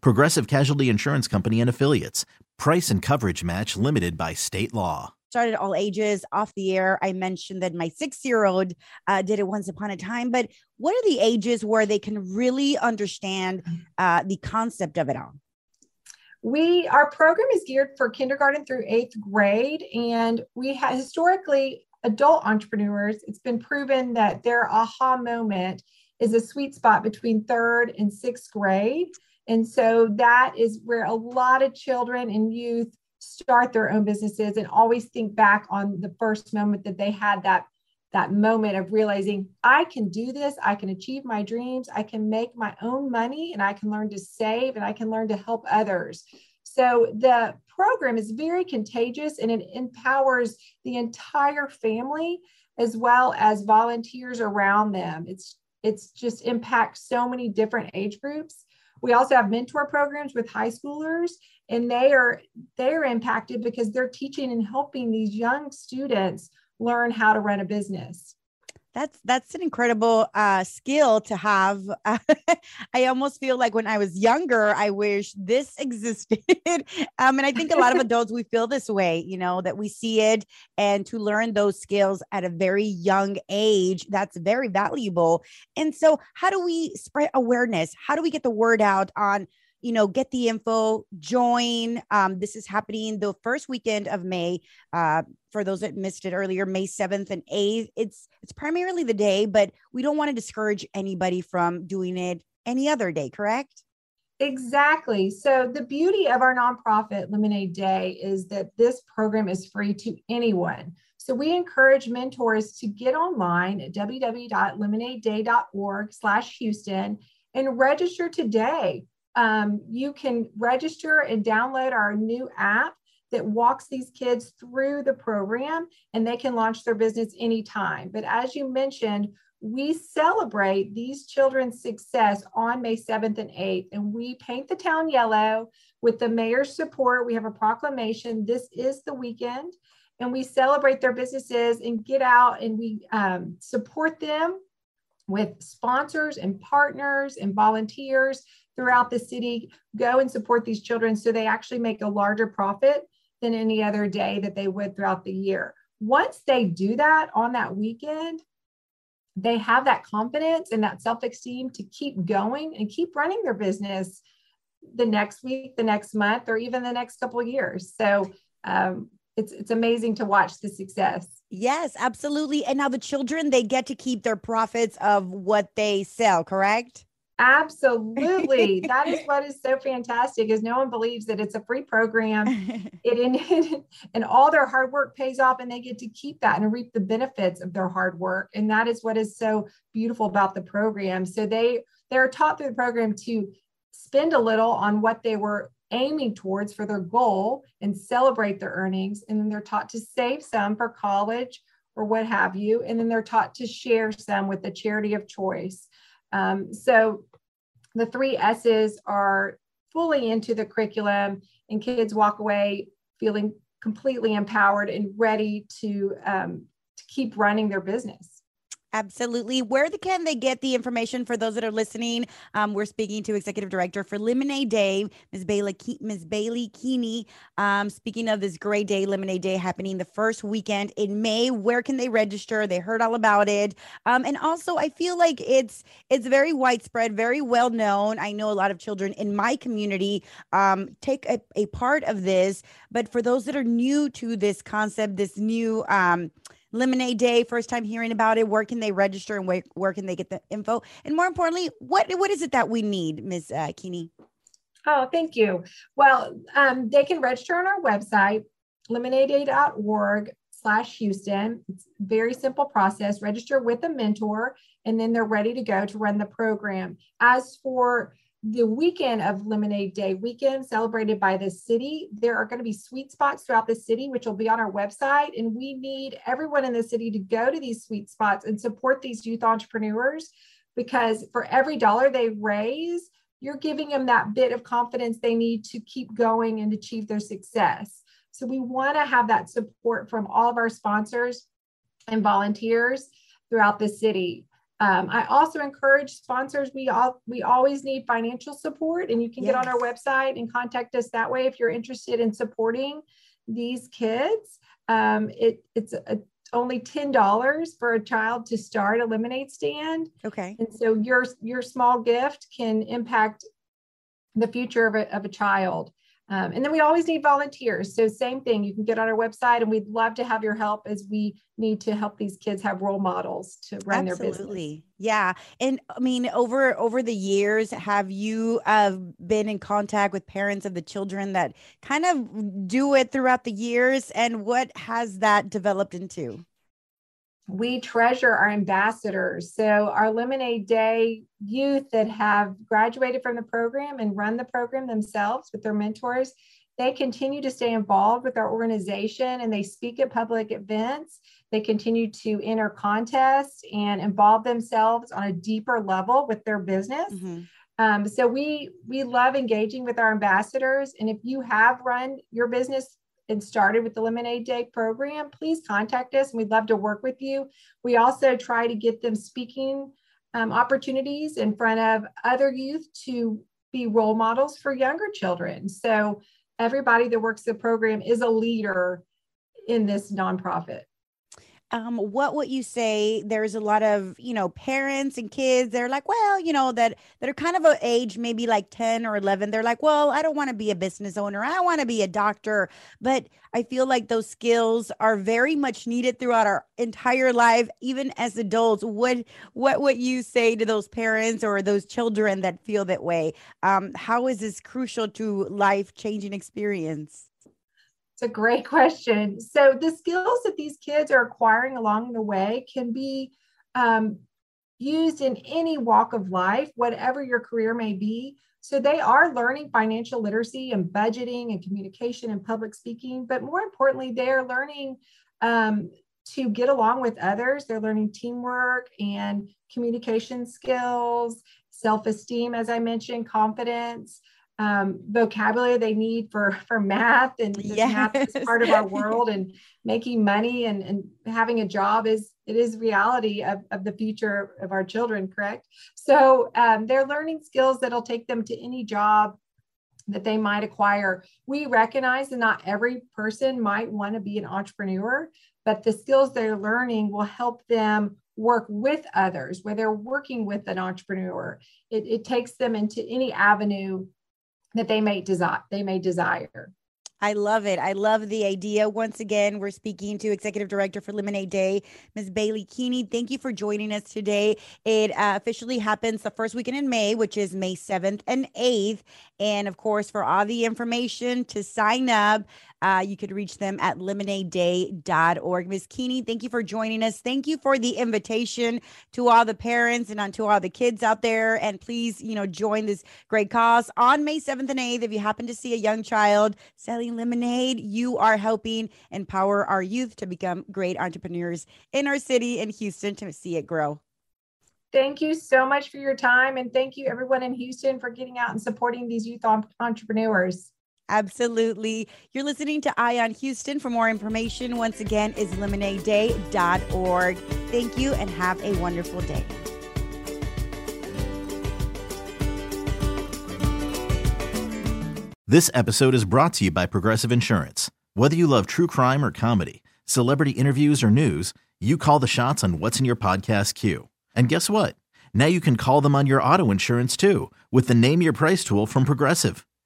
Progressive Casualty Insurance Company and Affiliates. Price and coverage match limited by state law. Started all ages off the air. I mentioned that my six year old uh, did it once upon a time, but what are the ages where they can really understand uh, the concept of it all? We our program is geared for kindergarten through eighth grade, and we have historically adult entrepreneurs. It's been proven that their aha moment is a sweet spot between third and sixth grade, and so that is where a lot of children and youth start their own businesses and always think back on the first moment that they had that that moment of realizing I can do this, I can achieve my dreams, I can make my own money, and I can learn to save and I can learn to help others. So the program is very contagious and it empowers the entire family as well as volunteers around them. It's it's just impacts so many different age groups. We also have mentor programs with high schoolers and they are they're impacted because they're teaching and helping these young students learn how to run a business that's that's an incredible uh, skill to have. I almost feel like when I was younger, I wish this existed. um, and I think a lot of adults we feel this way, you know, that we see it, and to learn those skills at a very young age, that's very valuable. And so, how do we spread awareness? How do we get the word out on? You know, get the info, join. Um, this is happening the first weekend of May. Uh, for those that missed it earlier, May 7th and 8th. It's it's primarily the day, but we don't want to discourage anybody from doing it any other day, correct? Exactly. So the beauty of our nonprofit Lemonade Day is that this program is free to anyone. So we encourage mentors to get online at www.lemonadeday.org slash Houston and register today um, you can register and download our new app that walks these kids through the program and they can launch their business anytime. But as you mentioned, we celebrate these children's success on May 7th and 8th, and we paint the town yellow with the mayor's support. We have a proclamation. This is the weekend, and we celebrate their businesses and get out and we um, support them with sponsors and partners and volunteers throughout the city go and support these children so they actually make a larger profit than any other day that they would throughout the year. Once they do that on that weekend, they have that confidence and that self esteem to keep going and keep running their business the next week, the next month, or even the next couple of years. So um, it's it's amazing to watch the success. Yes, absolutely. And now the children they get to keep their profits of what they sell, correct? Absolutely. that is what is so fantastic is no one believes that it's a free program. It and all their hard work pays off and they get to keep that and reap the benefits of their hard work. And that is what is so beautiful about the program. So they they're taught through the program to spend a little on what they were aiming towards for their goal and celebrate their earnings. And then they're taught to save some for college or what have you. And then they're taught to share some with the charity of choice. Um, so the three S's are fully into the curriculum, and kids walk away feeling completely empowered and ready to, um, to keep running their business. Absolutely. Where the, can they get the information for those that are listening? Um, we're speaking to Executive Director for Lemonade Day, Ms. Bailey, Ms. Bailey Kinney. Um, speaking of this great day, Lemonade Day happening the first weekend in May. Where can they register? They heard all about it. Um, and also, I feel like it's it's very widespread, very well known. I know a lot of children in my community um, take a, a part of this. But for those that are new to this concept, this new um, Lemonade Day, first time hearing about it. Where can they register and where, where can they get the info? And more importantly, what what is it that we need, Ms. Uh, Kinney? Oh, thank you. Well, um, they can register on our website, lemonadeday.org slash Houston. It's very simple process. Register with a mentor, and then they're ready to go to run the program. As for the weekend of Lemonade Day weekend celebrated by the city. There are going to be sweet spots throughout the city, which will be on our website. And we need everyone in the city to go to these sweet spots and support these youth entrepreneurs because for every dollar they raise, you're giving them that bit of confidence they need to keep going and achieve their success. So we want to have that support from all of our sponsors and volunteers throughout the city. Um, I also encourage sponsors. We all we always need financial support, and you can yes. get on our website and contact us that way if you're interested in supporting these kids. Um, it, it's a, only ten dollars for a child to start a lemonade stand. Okay, and so your your small gift can impact the future of a, of a child. Um, and then we always need volunteers. So same thing, you can get on our website and we'd love to have your help as we need to help these kids have role models to run Absolutely. their business. Absolutely. Yeah. And I mean, over over the years, have you uh, been in contact with parents of the children that kind of do it throughout the years? And what has that developed into? We treasure our ambassadors. So, our Lemonade Day youth that have graduated from the program and run the program themselves with their mentors, they continue to stay involved with our organization and they speak at public events. They continue to enter contests and involve themselves on a deeper level with their business. Mm-hmm. Um, so we we love engaging with our ambassadors. And if you have run your business and started with the Lemonade Day program, please contact us. And we'd love to work with you. We also try to get them speaking um, opportunities in front of other youth to be role models for younger children. So everybody that works the program is a leader in this nonprofit um, what would you say? There's a lot of you know parents and kids. They're like, well, you know that that are kind of a age, maybe like ten or eleven. They're like, well, I don't want to be a business owner. I want to be a doctor. But I feel like those skills are very much needed throughout our entire life, even as adults. What what would you say to those parents or those children that feel that way? Um, how is this crucial to life changing experience? It's a great question. So, the skills that these kids are acquiring along the way can be um, used in any walk of life, whatever your career may be. So, they are learning financial literacy and budgeting and communication and public speaking, but more importantly, they are learning um, to get along with others. They're learning teamwork and communication skills, self esteem, as I mentioned, confidence um, vocabulary they need for for math and yes. math is part of our world and making money and, and having a job is it is reality of, of the future of our children correct so um, they're learning skills that'll take them to any job that they might acquire we recognize that not every person might want to be an entrepreneur but the skills they're learning will help them work with others where they're working with an entrepreneur it, it takes them into any avenue that they may desire they may desire I love it. I love the idea. Once again, we're speaking to Executive Director for Lemonade Day, Ms. Bailey Kinney. Thank you for joining us today. It uh, officially happens the first weekend in May, which is May 7th and 8th. And of course, for all the information to sign up, uh, you could reach them at lemonadeday.org. Ms. Kinney, thank you for joining us. Thank you for the invitation to all the parents and to all the kids out there. And please, you know, join this great cause on May 7th and 8th. If you happen to see a young child selling lemonade, you are helping empower our youth to become great entrepreneurs in our city in Houston to see it grow. Thank you so much for your time. And thank you, everyone in Houston, for getting out and supporting these youth entrepreneurs. Absolutely. You're listening to Eye on Houston. For more information, once again, is lemonadeday.org. Thank you and have a wonderful day. This episode is brought to you by Progressive Insurance. Whether you love true crime or comedy, celebrity interviews or news, you call the shots on what's in your podcast queue. And guess what? Now you can call them on your auto insurance too with the Name Your Price tool from Progressive.